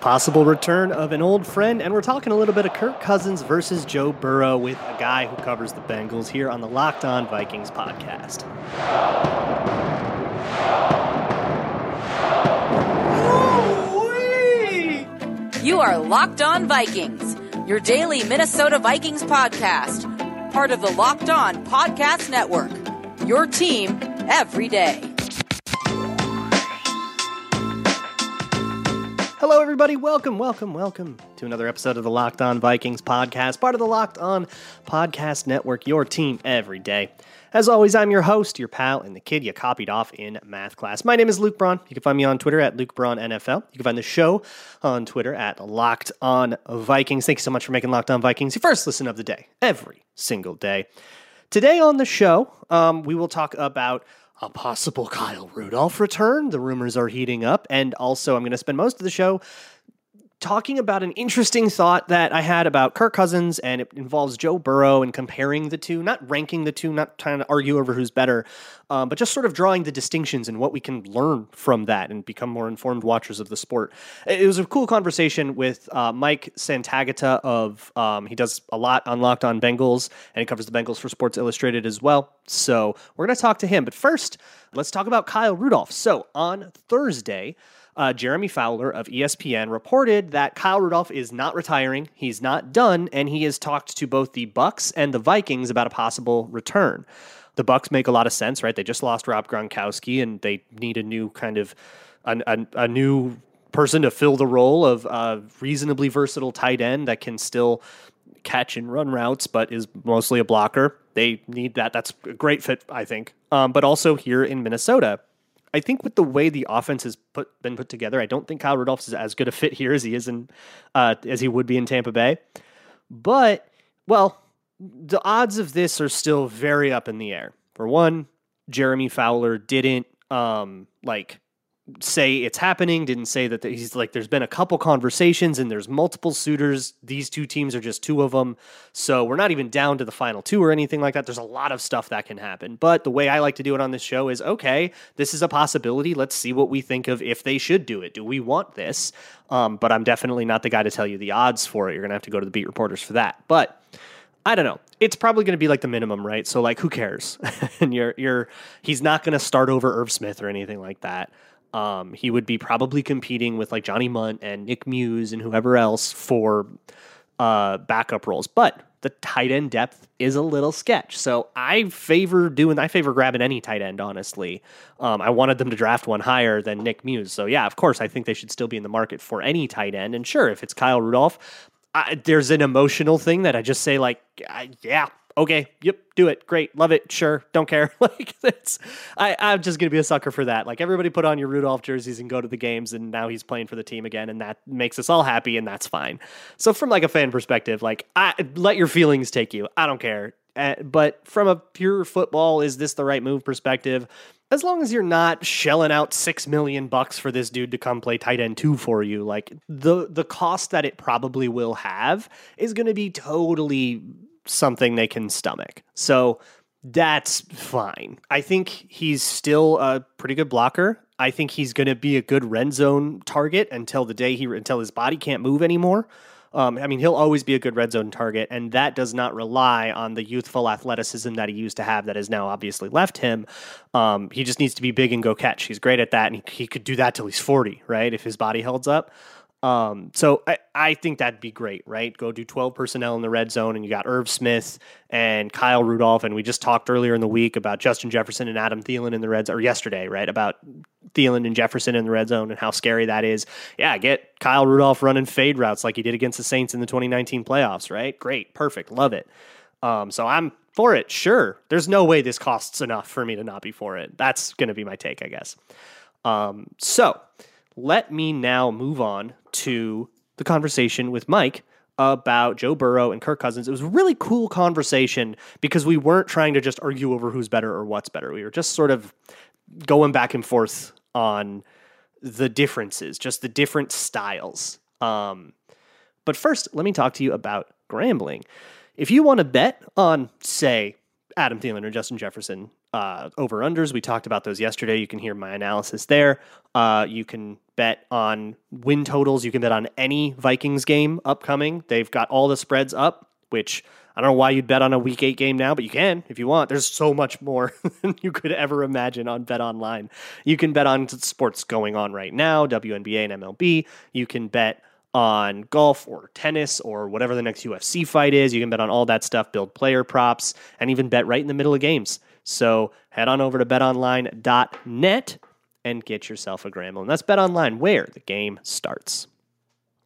Possible return of an old friend, and we're talking a little bit of Kirk Cousins versus Joe Burrow with a guy who covers the Bengals here on the Locked On Vikings podcast. You are Locked On Vikings, your daily Minnesota Vikings podcast, part of the Locked On Podcast Network. Your team every day. Hello, everybody. Welcome, welcome, welcome to another episode of the Locked On Vikings podcast, part of the Locked On Podcast Network, your team every day. As always, I'm your host, your pal, and the kid you copied off in math class. My name is Luke Braun. You can find me on Twitter at Luke Braun NFL. You can find the show on Twitter at Locked On Vikings. Thank you so much for making Locked On Vikings your first listen of the day, every single day. Today on the show, um, we will talk about a possible Kyle Rudolph return. The rumors are heating up. And also, I'm going to spend most of the show talking about an interesting thought that I had about Kirk Cousins, and it involves Joe Burrow and comparing the two, not ranking the two, not trying to argue over who's better, um, but just sort of drawing the distinctions and what we can learn from that and become more informed watchers of the sport. It was a cool conversation with uh, Mike Santagata of, um, he does a lot on Locked On Bengals, and he covers the Bengals for Sports Illustrated as well. So we're going to talk to him. But first, let's talk about Kyle Rudolph. So on Thursday, uh, Jeremy Fowler of ESPN reported that Kyle Rudolph is not retiring. He's not done, and he has talked to both the Bucs and the Vikings about a possible return. The Bucs make a lot of sense, right? They just lost Rob Gronkowski, and they need a new kind of a, a, a new person to fill the role of a reasonably versatile tight end that can still catch and run routes, but is mostly a blocker. They need that. That's a great fit, I think. Um, but also here in Minnesota, I think with the way the offense has put been put together, I don't think Kyle Rudolph is as good a fit here as he is in uh, as he would be in Tampa Bay. But well, the odds of this are still very up in the air. For one, Jeremy Fowler didn't um, like say it's happening didn't say that he's like there's been a couple conversations and there's multiple suitors. These two teams are just two of them so we're not even down to the final two or anything like that. There's a lot of stuff that can happen. But the way i like to do it on this show is okay this is a possibility. Let's see what we think of if they should do it. Do we want this? Um, but i'm definitely not the guy to tell you the odds for it. You're gonna have to go to the beat reporters for that. But I don't know. It's probably going to be like the minimum, right? So like, who cares? and you're you're he's not going to start over Irv Smith or anything like that. Um, he would be probably competing with like Johnny Mundt and Nick Muse and whoever else for uh, backup roles. But the tight end depth is a little sketch. So I favor doing, I favor grabbing any tight end, honestly. Um, I wanted them to draft one higher than Nick Muse. So yeah, of course, I think they should still be in the market for any tight end. And sure, if it's Kyle Rudolph, I, there's an emotional thing that I just say like, I, yeah, okay, yep, do it, great, love it, sure, don't care. like I, I'm just gonna be a sucker for that. Like everybody put on your Rudolph jerseys and go to the games, and now he's playing for the team again, and that makes us all happy, and that's fine. So from like a fan perspective, like I let your feelings take you. I don't care. Uh, but from a pure football, is this the right move perspective? as long as you're not shelling out six million bucks for this dude to come play tight end two for you, like the the cost that it probably will have is going to be totally something they can stomach. So that's fine. I think he's still a pretty good blocker. I think he's going to be a good red zone target until the day he until his body can't move anymore. Um, I mean, he'll always be a good red zone target, and that does not rely on the youthful athleticism that he used to have that has now obviously left him. Um, he just needs to be big and go catch. He's great at that, and he, he could do that till he's 40, right? If his body holds up. Um, so I, I think that'd be great, right? Go do 12 personnel in the red zone, and you got Irv Smith and Kyle Rudolph. And we just talked earlier in the week about Justin Jefferson and Adam Thielen in the red zone, or yesterday, right? About Thielen and Jefferson in the red zone and how scary that is. Yeah, get Kyle Rudolph running fade routes like he did against the Saints in the 2019 playoffs, right? Great, perfect, love it. Um, so I'm for it, sure. There's no way this costs enough for me to not be for it. That's going to be my take, I guess. Um, so let me now move on to the conversation with Mike about Joe Burrow and Kirk Cousins. It was a really cool conversation because we weren't trying to just argue over who's better or what's better. We were just sort of going back and forth on the differences, just the different styles. Um, but first, let me talk to you about Grambling. If you want to bet on, say, Adam Thielen or Justin Jefferson, uh, over unders. We talked about those yesterday. You can hear my analysis there. Uh, you can bet on win totals. You can bet on any Vikings game upcoming. They've got all the spreads up, which I don't know why you'd bet on a week eight game now, but you can if you want. There's so much more than you could ever imagine on Bet Online. You can bet on sports going on right now, WNBA and MLB. You can bet on golf or tennis or whatever the next UFC fight is. You can bet on all that stuff, build player props, and even bet right in the middle of games. So head on over to betonline.net and get yourself a Grambling. That's Bet Online, where the game starts.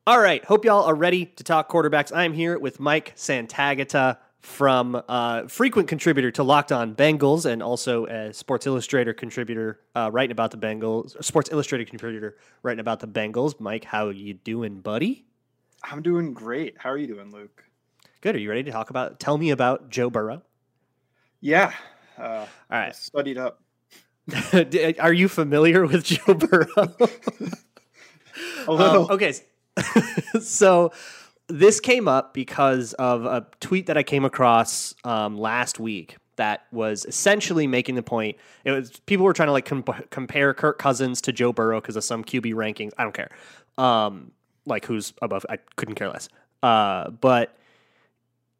All right, hope y'all are ready to talk quarterbacks. I am here with Mike Santagata from uh, frequent contributor to Locked On Bengals and also a Sports Illustrated contributor uh, writing about the Bengals. Sports Illustrated contributor writing about the Bengals. Mike, how you doing, buddy? I'm doing great. How are you doing, Luke? Good. Are you ready to talk about? Tell me about Joe Burrow. Yeah. Uh, All right. I studied up. are you familiar with Joe Burrow? A little. Um, okay. so this came up because of a tweet that I came across um, last week that was essentially making the point. It was people were trying to like comp- compare Kirk Cousins to Joe Burrow because of some QB rankings. I don't care, um, like who's above. I couldn't care less. Uh, but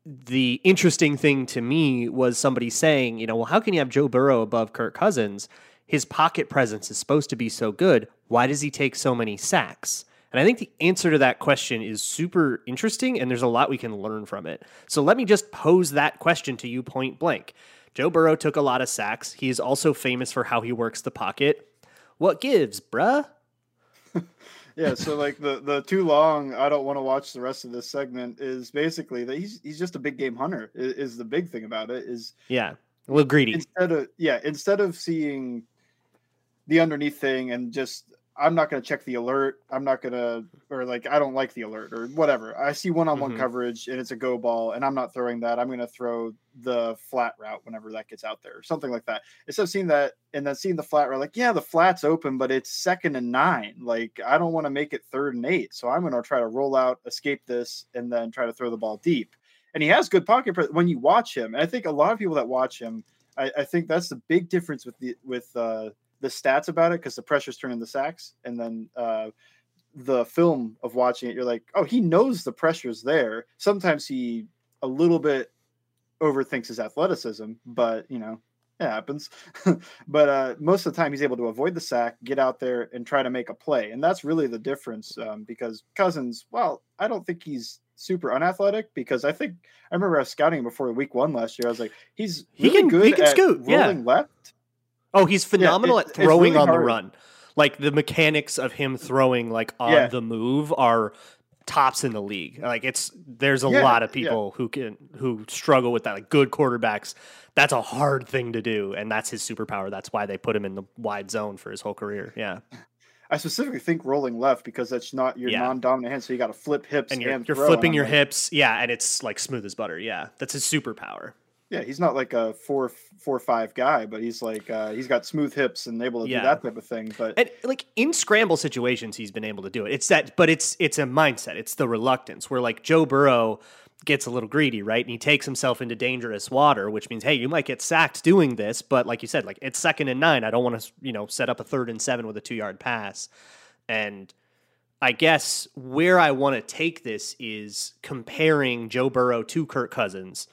the interesting thing to me was somebody saying, you know, well, how can you have Joe Burrow above Kirk Cousins? His pocket presence is supposed to be so good. Why does he take so many sacks? And I think the answer to that question is super interesting, and there's a lot we can learn from it. So let me just pose that question to you point blank. Joe Burrow took a lot of sacks. He is also famous for how he works the pocket. What gives, bruh? yeah, so like the the too long, I don't want to watch the rest of this segment is basically that he's he's just a big game hunter. Is, is the big thing about it is yeah, a little greedy. Instead of yeah, instead of seeing the underneath thing and just I'm not going to check the alert. I'm not going to, or like, I don't like the alert or whatever. I see one on one coverage and it's a go ball and I'm not throwing that. I'm going to throw the flat route whenever that gets out there, or something like that. Instead of seeing that and then seeing the flat route, like, yeah, the flat's open, but it's second and nine. Like, I don't want to make it third and eight. So I'm going to try to roll out, escape this, and then try to throw the ball deep. And he has good pocket when you watch him. And I think a lot of people that watch him, I, I think that's the big difference with the, with, uh, the stats about it because the pressure's turning the sacks, and then uh, the film of watching it, you're like, oh, he knows the pressure's there. Sometimes he a little bit overthinks his athleticism, but you know, it happens. but uh, most of the time, he's able to avoid the sack, get out there, and try to make a play, and that's really the difference. Um, because Cousins, well, I don't think he's super unathletic because I think I remember I was scouting him before week one last year. I was like, he's really he can, good he can at scoot, rolling yeah. left Oh, he's phenomenal yeah, at throwing really on hard. the run. Like the mechanics of him throwing like on Yeah. the move are tops in the league. Like it's there's a Yeah, lot of yeah. people who can who struggle with that. Like good quarterbacks, that's a hard thing to do, and that's his superpower. That's why they put him in the wide zone for his whole career. Yeah, I specifically think rolling left because that's not your Yeah. non-dominant hand, so you got to flip hips and you're, you're throw, flipping and your like, hips. Yeah, and it's like smooth as butter. Yeah, that's his superpower. Yeah, he's not like a four four five guy, but he's like uh, he's got smooth hips and able to Yeah. do that type of thing. But And like in scramble situations, he's been able to do it. It's that, but it's it's a mindset. It's the reluctance where like Joe Burrow gets a little greedy, right? And he takes himself into dangerous water, which means hey, you might get sacked doing this, but like you said, like it's second and nine. I don't want to you know set up a third and seven with a two yard pass. And I guess where I want to take this is comparing Joe Burrow to Kirk Cousins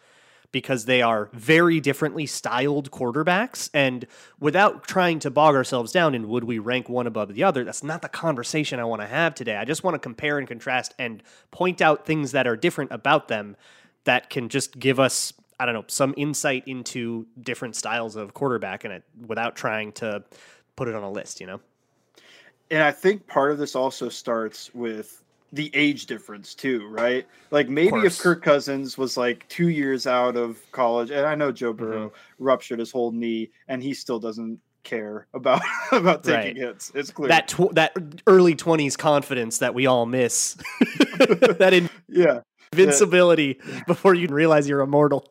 because they are very differently styled quarterbacks. And without trying to bog ourselves down in would we rank one above the other, that's not the conversation I want to have today. I just want to compare and contrast and point out things that are different about them that can just give us. I don't know, some insight into different styles of quarterback and it without trying to put it on a list, you know? and I think part of this also starts with the age difference too, right? Like maybe if. Kirk Cousins was like two years out of college, and I know Joe Burrow Mm-hmm. ruptured his whole knee, and he still doesn't care about about taking Right. hits. It's clear That tw- that early 20s confidence that we all miss. that yeah. invincibility before you realize you're immortal.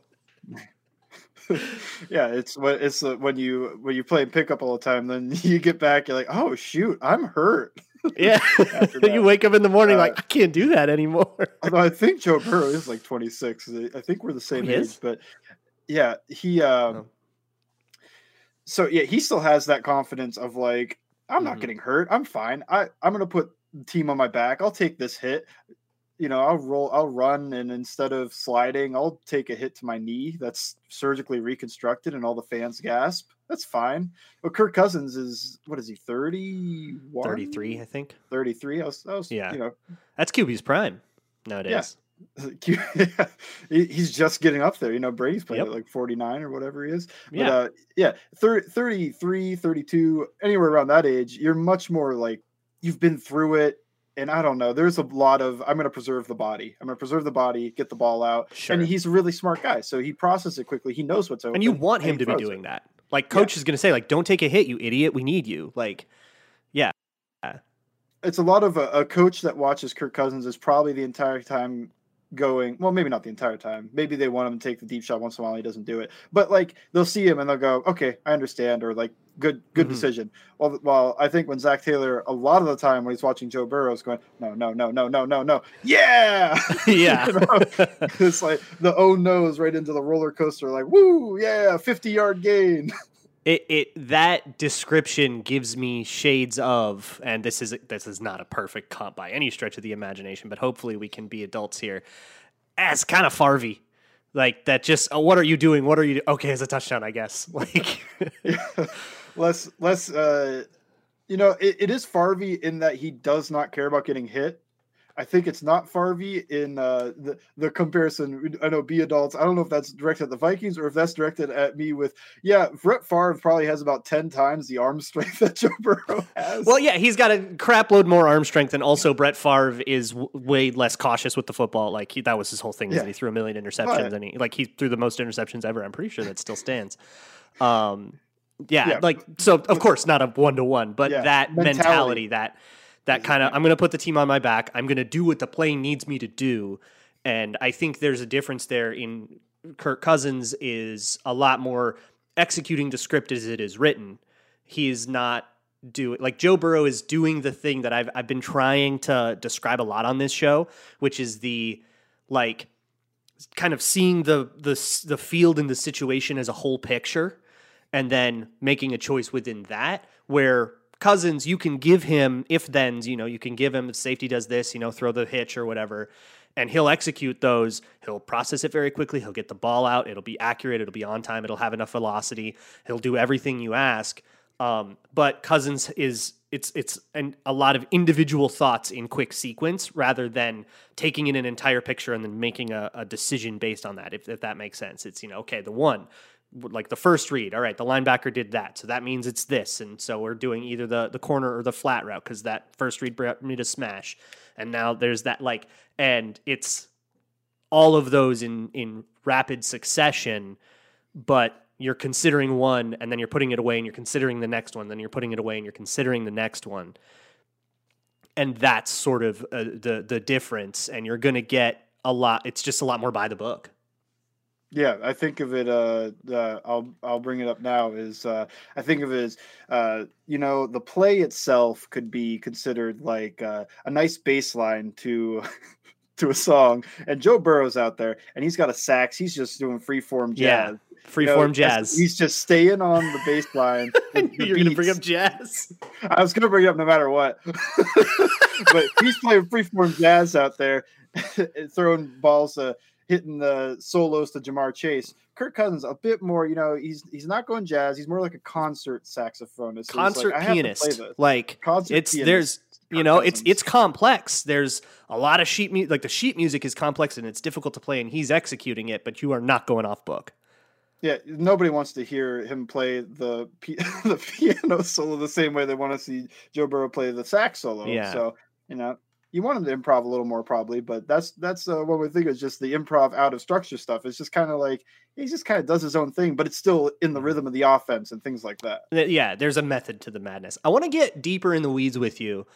yeah, it's when it's uh, when you when you play pickup all the time, then you get back, you're like, oh shoot, I'm hurt. Yeah. You wake up in the morning Uh, like, I can't do that anymore. Although I think Joe Burrow is like 26. I think we're the same he age, is? but yeah, he um Oh. so yeah, he still has that confidence of like, I'm not Mhm. getting hurt. I'm fine. I I'm gonna put the team on my back. I'll take this hit. You know, I'll roll. I'll run, and instead of sliding, I'll take a hit to my knee that's surgically reconstructed, and all the fans gasp. That's fine. But Kirk Cousins is what is he? 31? 33, I think. 33. I was, I was Yeah. you know, That's QB's prime nowadays. he- he's just getting up there. You know, Brady's playing Yep. at like 49 or whatever he is. But Yeah. uh, yeah, 30, 33, 32, anywhere around that age, you're much more like you've been through it. And I don't know, there's a lot of I'm going to preserve the body. I'm going to preserve the body, get the ball out. Sure. And he's a really smart guy. So he processes it quickly. He knows what's open. and you want him to be throws it. doing that. Like coach is going to say like don't take a hit, you idiot. We need you. Like yeah. it's a lot of a, a coach that watches Kirk Cousins is probably the entire time going well maybe not the entire time. Maybe they want him to take the deep shot once in a while he doesn't do it. But like they'll see him and they'll go okay i understand or like good good Mhm. decision. Well well i think when zac taylor a lot of the time when he's watching joe burrow is going no no no no no no no. Yeah! Yeah. It's like the oh no's right into the roller coaster like woo! Yeah 50 yard gain it it that description gives me shades of and this is this is not a perfect comp by any stretch of the imagination but hopefully we can be adults here as kind of farvy like that just oh, what are you doing what are you do-? okay it's a touchdown i guess like less less uh you know it, it is farvy in that he does not care about getting hit i think it's not farvy in uh the the comparison i know be adults i don't know if that's directed at the vikings or if that's directed at me with yeah brett Favre probably has about 10 times the arm strength that joe burrow has well yeah he's got a crap load more arm strength and also brett Favre is w- way less cautious with the football like he, that was his whole thing is Yeah. that he threw a million interceptions Right. and he like he threw the most interceptions ever i'm pretty sure that still stands um yeah, Yeah. like so of course not a one to one but Yeah, that mentality, mentality. that that kind of i'm going to put the team on my back. I'm going to do what the play needs me to do. And i think there's a difference there in kirk cousins is a lot more executing the script as it is written. He is not doing like joe burrow is doing the thing that i've, I've been trying to describe a lot on this show which is the like kind of seeing the the the field and the situation as a whole picture and then making a choice within that where cousins you can give him if thens you know you can give him if safety does this you know throw the hitch or whatever and he'll execute those. He'll process it very quickly. He'll get the ball out. It'll be accurate. It'll be on time. It'll have enough velocity. He'll do everything you ask. Um, but cousins is it's it's an, a lot of individual thoughts in quick sequence rather than taking in an entire picture and then making a, a decision based on that if, if that makes sense. It's you know okay the one like the first read all right the linebacker did that so that means it's this and so we're doing either the the corner or the flat route because that first read brought me to smash and now there's that like and it's all of those in in rapid succession but you're considering one and then you're putting it away and you're considering the next one then you're putting it away and you're considering the next one. And that's sort of uh, the the difference and you're to get a lot it's just a lot more by the book Yeah, I think of it. Uh, uh, I'll I'll bring it up now. Is uh, I think of it as uh, you know the play itself could be considered like uh, a nice baseline to to a song, and Joe Burrow's out there, and he's got a sax. He's just doing free form Yeah, jazz. freeform You know, jazz He's just staying on the bass line. I the- knew the you were going to bring up jazz I was gonna bring it up no matter what. but he's playing freeform jazz out there, throwing balls, uh, hitting the solos to Ja'Marr Chase. Kirk Cousins a bit more, you know, he's he's not going jazz. He's more like a concert saxophonist. So concert like, I have to play pianist like Concert it's pianist, there's you know it's it's complex there's a lot of sheet music like the sheet music is complex and it's difficult to play and he's executing it but you are not going off book Yeah, nobody wants to hear him play the pi- the piano solo the same way they want to see Joe Burrow play the sax solo. Yeah. So you know, you want him to improv a little more probably, but that's that's uh, what we think is just the improv out of structure stuff. It's just kind of like he just kind of does his own thing, but it's still in the rhythm of the offense and things like that. Yeah there's a method to the madness. I want to get deeper in the weeds with you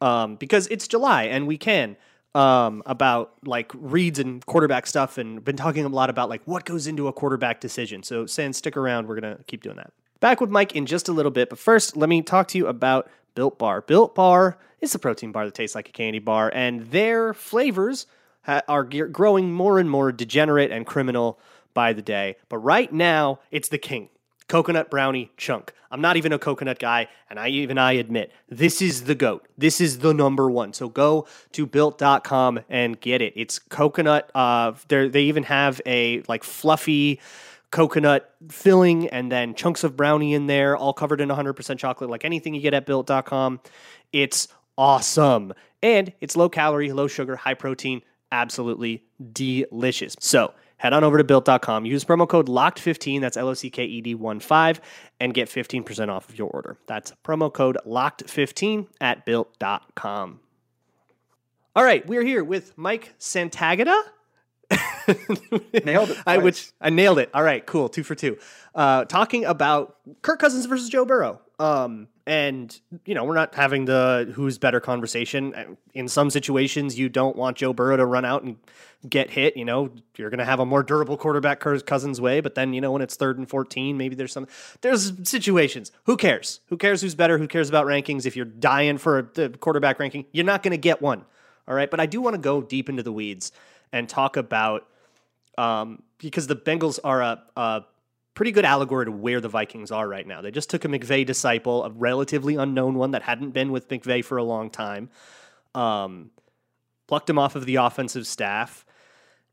um, because it's july and we can um, about like reads and quarterback stuff and been talking a lot about like what goes into a quarterback decision. So San, stick around. We're gonna keep doing that. Back with mike in just a little bit but first let me talk to you about built bar built bar is a protein bar that tastes like a candy bar and their flavors ha- are ge- growing more and more degenerate and criminal by the day but right now it's the king coconut brownie chunk. I'm not even a coconut guy, and I even I admit this is the goat. This is the number one. So go to built.com and get it. It's coconut. Uh, they even have a like fluffy coconut filling and then chunks of brownie in there, all covered in 100% chocolate, like anything you get at built.com. It's awesome. And it's low calorie, low sugar, high protein, absolutely delicious. So head on over to built.com, use promo code LOCKED15, that's L O C K E D 1 5, and get 15% off of your order. That's promo code LOCKED15 at built.com. All right, we're here with Mike Santagata. nailed it. I which I nailed it. All right, cool. Two for two. Uh, talking about Kirk Cousins versus Joe Burrow. Um, and you know, we're not having the who's better conversation. In some situations, you don't want Joe Burrow to run out and get hit. You know, you're going to have a more durable quarterback Cousins way. But then, you know, when it's third and fourteen, maybe there's some there's situations. Who cares? Who cares who's better? Who cares about rankings? If you're dying for the quarterback ranking, you're not going to get one. All right, but I do want to go deep into the weeds and talk about um, because the Bengals are a, a pretty good allegory to where the Vikings are right now. They just took a McVay disciple, a relatively unknown one that hadn't been with McVay for a long time, um, plucked him off of the offensive staff,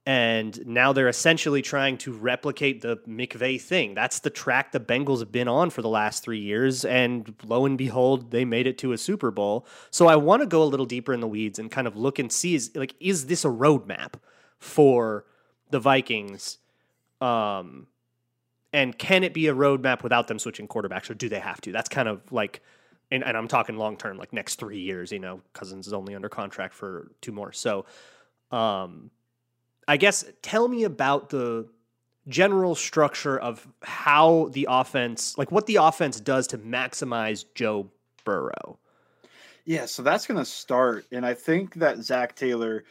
and now they're essentially trying to replicate the McVay thing. That's the track the Bengals have been on for the last three years, and lo and behold, they made it to a Super Bowl. So I want to go a little deeper in the weeds and kind of look and see is like is this a roadmap for the Vikings? Um, and can it be a roadmap without them switching quarterbacks, or do they have to? That's kind of like, and, and I'm talking long term, like next three years. You know, Cousins is only under contract for two more, so um, I guess tell me about the general structure of how the offense, like what the offense does to maximize Joe Burrow. Yeah, so that's going to start, and I think that Zac Taylor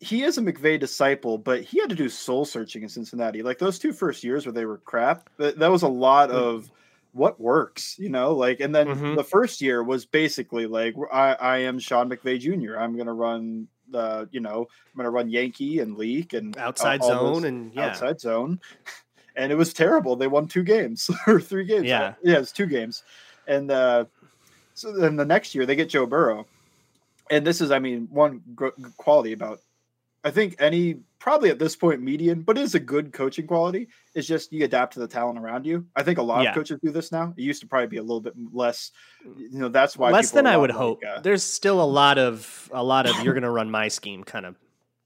he is a McVay disciple, but he had to do soul searching in Cincinnati. Like those two first years where they were crap, that, that was a lot mm. of what works, you know, like, and then mm-hmm. the first year was basically like, I, I am Sean McVay Jr. I'm going to run the, you know, I'm going to run Yankee and leak and outside zone and yeah. outside zone. And it was terrible. They won two games or three games. Yeah. Yeah. It's two games. And, uh, so then the next year they get Joe Burrow. And this is, I mean, one quality about I think any probably at this point median, but it is a good coaching quality. Is just you adapt to the talent around you. I think a lot yeah. of coaches do this now. It used to probably be a little bit less. You know, that's why less than I would like, hope. Uh, There's still a lot of a lot of you're going to run my scheme kind of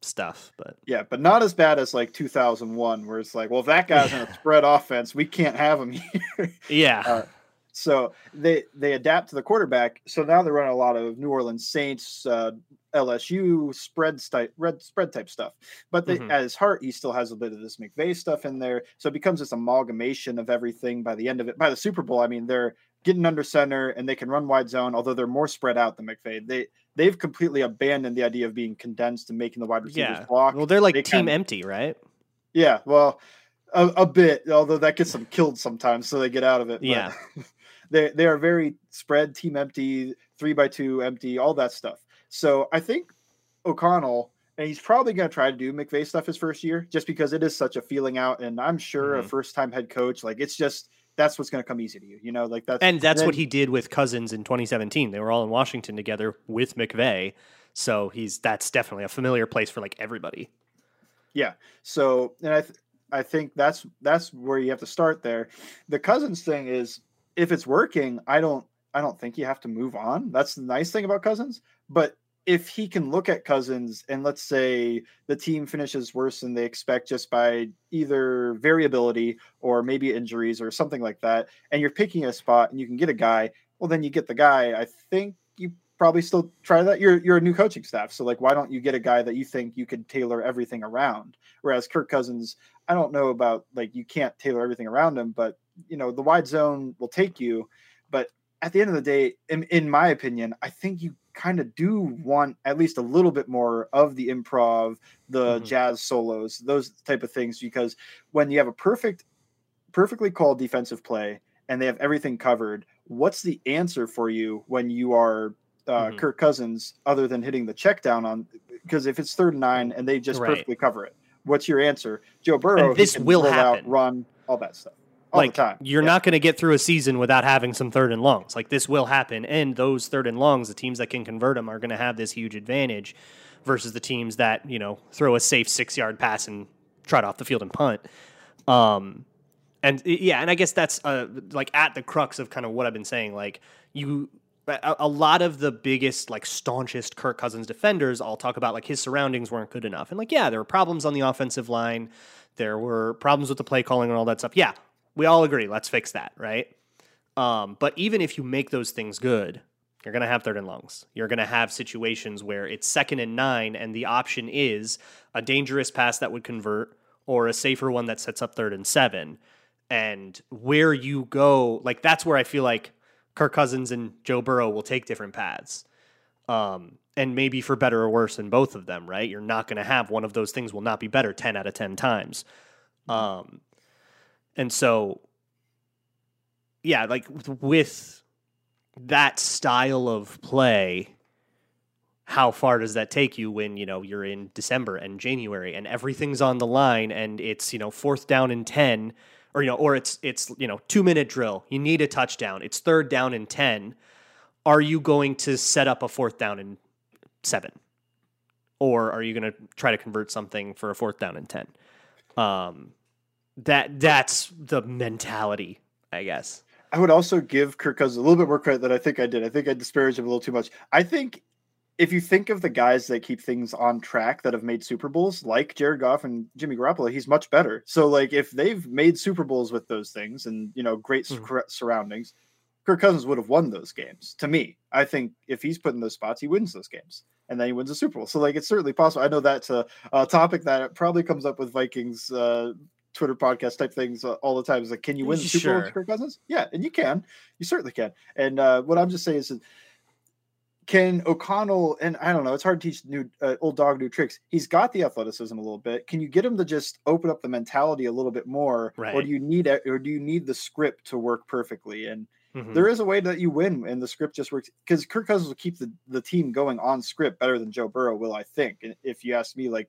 stuff, but yeah, but not as bad as like 2001, where it's like, well, that guy's in a spread offense, we can't have him here. Yeah. Uh, so they they adapt to the quarterback. So now they're running a lot of New Orleans Saints, uh, LSU spread type red spread type stuff. But the, mm-hmm. at his heart, he still has a bit of this McVay stuff in there. So it becomes this amalgamation of everything by the end of it. By the Super Bowl, I mean they're getting under center and they can run wide zone, although they're more spread out than McVay. They they've completely abandoned the idea of being condensed and making the wide receivers yeah. block. Well, they're like they team empty, right? Yeah, well, a, a, bit, although that gets them killed sometimes, so they get out of it. But, yeah. they they are very spread, team empty, three by two empty, all that stuff. So I think O'Connell, and he's probably going to try to do McVay stuff his first year, just because it is such a feeling out, and I'm sure mm-hmm. a first time head coach, like it's just that's what's going to come easy to you, you know, like that's and that's then, what he did with Cousins in 2017. They were all in Washington together with McVay, so he's that's definitely a familiar place for like everybody. Yeah. So, and I th- I think that's that's where you have to start there. The Cousins thing is if it's working, I don't I don't think you have to move on. That's the nice thing about Cousins. But if he can look at Cousins and let's say the team finishes worse than they expect just by either variability or maybe injuries or something like that, and you're picking a spot and you can get a guy, well then you get the guy. I think you probably still try that. You're you're a new coaching staff, so like why don't you get a guy that you think you could tailor everything around? Whereas Kirk Cousins, I don't know about like you can't tailor everything around him, but you know the wide zone will take you but at the end of the day in, in my opinion i think you kind of do want at least a little bit more of the improv the mm-hmm. jazz solos those type of things because when you have a perfect perfectly called defensive play and they have everything covered what's the answer for you when you are uh, mm-hmm. Kirk Cousins, other than hitting the check down on, because if it's third and nine and they just right. perfectly cover it, what's your answer? Joe Burrow, and this will happen. Out, run all that stuff all like you're Yeah. not going to get through a season without having some third and longs. Like this will happen, and those third and longs, the teams that can convert them are going to have this huge advantage versus the teams that you know throw a safe six yard pass and trot off the field and punt. Um, and yeah, and I guess that's uh, like at the crux of kind of what I've been saying. Like you, a, a lot of the biggest, like staunchest Kirk Cousins defenders all talk about like his surroundings weren't good enough, and like yeah, there were problems on the offensive line, there were problems with the play calling and all that stuff. Yeah, we all agree. Let's fix that, right? Um, but even if you make those things good, you're going to have third and longs. You're going to have situations where it's second and nine, and the option is a dangerous pass that would convert or a safer one that sets up third and seven. And where you go, like that's where I feel like Kirk Cousins and Joe Burrow will take different paths. Um, and maybe for better or worse in both of them, right? You're not going to have one of those things will not be better 10 out of 10 times. Um, and so, yeah, like with that style of play, how far does that take you when you know you're in December and January and everything's on the line and it's you know fourth down and ten or you know or it's it's you know two minute drill. You need a touchdown. It's third down and ten. Are you going to set up a fourth down and seven? Or are you going to try to convert something for a fourth down and ten? Um that that's the mentality I guess I would also give Kirk Cousins a little bit more credit than I think I did. I think I disparaged him a little too much. I think if you think of the guys that keep things on track that have made Super Bowls, like Jared Goff and Jimmy Garoppolo, he's much better. So, like, if they've made Super Bowls with those things and you know great Mhm. sur- surroundings, Kirk Cousins would have won those games. To me, I think if he's put in those spots, he wins those games, and then he wins a Super Bowl. So, like, it's certainly possible. I know that's a, a topic that probably comes up with Vikings. Uh, Twitter podcast type things uh, all the time. Is like, can you win the Super Bowl with Kirk Cousins? Yeah, and you can. You certainly can. And uh, what I'm just saying is, can O'Connell and I don't know, it's hard to teach new uh, old dog new tricks. He's got the athleticism a little bit. Can you get him to just open up the mentality a little bit more, right. or do you need it, or do you need the script to work perfectly? And Mhm. there is a way that you win, and the script just works because Kirk Cousins will keep the, the team going on script better than Joe Burrow will, I think. And if you ask me, like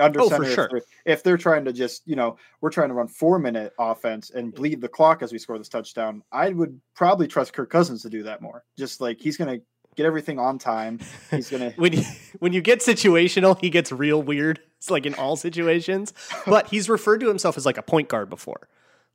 under Oh, for center, if sure. they're- if they're trying to just, you know, we're trying to run four minute offense and bleed the clock as we score this touchdown, I would probably trust Kirk Cousins to do that more. Just like he's going to get everything on time. He's going to, when you, when you get situational, he gets real weird. It's like in all situations. But he's referred to himself as like a point guard before.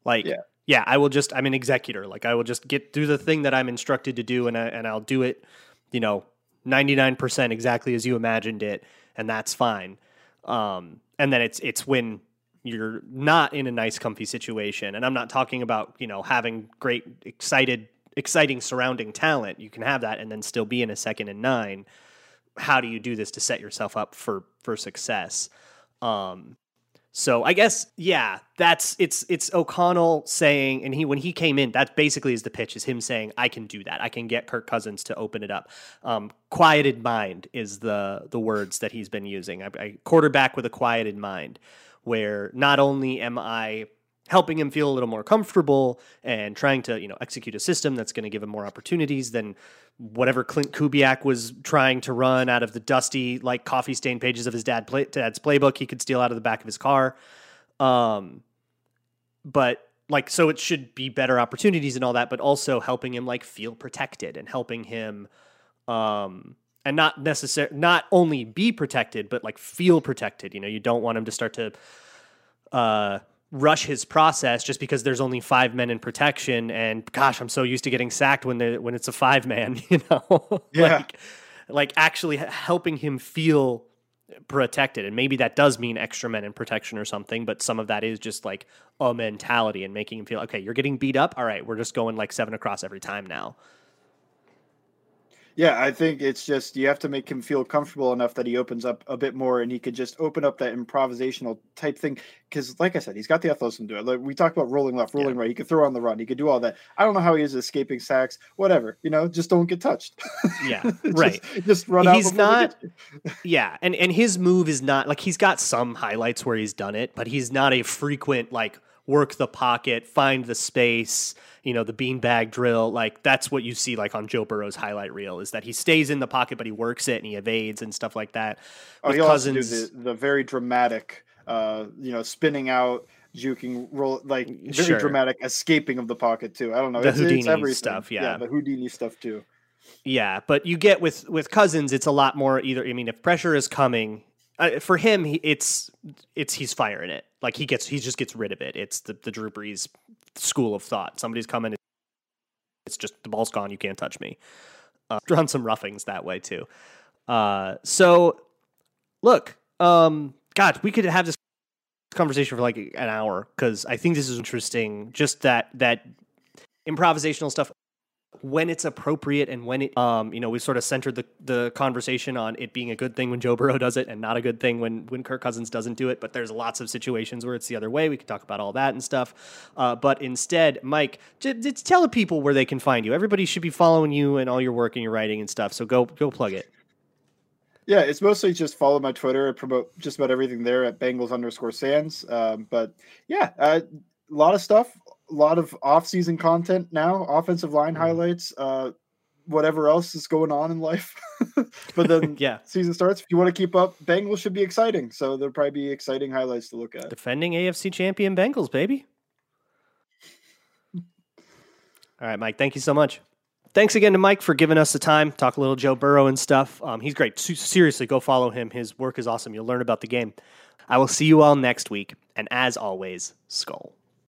Like, yeah. Yeah. I will just I'm an executor. Like I will just get do the thing that I'm instructed to do, and I, and I'll do it, you know, 99 percent exactly as you imagined it, and that's fine. Um, and then it's it's when you're not in a nice comfy situation. And i'm not talking about you know having great excited exciting surrounding talent. You can have that and then still be in a second and nine. How do you do this to set yourself up for for success? Um so I guess yeah, that's it's it's O'Connell saying, and he when he came in, that basically is the pitch is him saying, I can do that. I can get Kirk Cousins to open it up. Um, quieted mind is the the words that he's been using. I, I quarterback with a quieted mind, where not only am I helping him feel a little more comfortable and trying to you know execute a system that's going to give him more opportunities than whatever Klint Kubiak was trying to run out of the dusty like coffee stained pages of his dad play, dad's playbook he could steal out of the back of his car. Um but like so it should be better opportunities and all that but also helping him like feel protected and helping him um and not necessar- not only be protected but like feel protected. You know you don't want him to start to uh rush his process just because there's only five men in protection and gosh i'm so used to getting sacked when the when it's a five man you know? Yeah. like like actually helping him feel protected. And maybe that does mean extra men in protection or something but some of that is just like a mentality and making him feel okay you're getting beat up? All right we're just going like seven across every time now yeah, I think it's just you have to make him feel comfortable enough that he opens up a bit more and he could just open up that improvisational type thing. Because, like I said, he's got the athleticism to do it. Like we talked about rolling left, rolling right. He could throw on the run. He could do all that. I don't know how he is escaping sacks. Whatever, you know, just don't get touched. yeah Just- right Just, run out. He's not-. Yeah, and and his move is not like he's got some highlights where he's done it, but he's not a frequent like work the pocket, find the space, you know, the beanbag drill. Like that's what you see like on Joe Burrow's highlight reel is that he stays in the pocket, but he works it and he evades and stuff like that. Oh, With also do the, the very dramatic, uh, you know, spinning out, juking, roll like very Sure. dramatic escaping of the pocket too. I don't know. The it's, it's Houdini everything. stuff, yeah. the Houdini stuff too. Yeah, but you get with with Cousins, it's a lot more either. I mean, if pressure is coming uh, for him, he, it's it's he's firing it. Like he gets he just gets rid of it. It's the the Drew Brees school of thought. Somebody's coming, it's just the ball's gone. You can't touch me. Uh, drawn some roughings that way too. Uh, so look, um, God, we could have this conversation for like an hour because I think this is interesting. Just that that improvisational stuff when it's appropriate and when it um you know we sort of centered the the conversation on it being a good thing when Joe Burrow does it and not a good thing when when Kirk Cousins doesn't do it. But there's lots of situations where it's the other way. We could talk about all that and stuff. Uh, but instead Mike j- j- tell the people where they can find you. Everybody should be following you and all your work and your writing and stuff. So go go plug it. Yeah, it's mostly just follow my Twitter. I promote just about everything there at Bengals underscore Sands. Um, but yeah, uh, a lot of stuff, a lot of off-season content now, offensive line Mhm. highlights, uh, whatever else is going on in life. but then yeah season starts. If you want to keep up, Bengals should be exciting. So there'll probably be exciting highlights to look at. defending AFC champion Bengals baby all right Mike thank you so much thanks again to Mike for giving us the time, talk a little Joe Burrow and stuff. Um, he's great. Seriously, go follow him. His work is awesome. You'll learn about the game. I will see you all next week. And as always, Skol.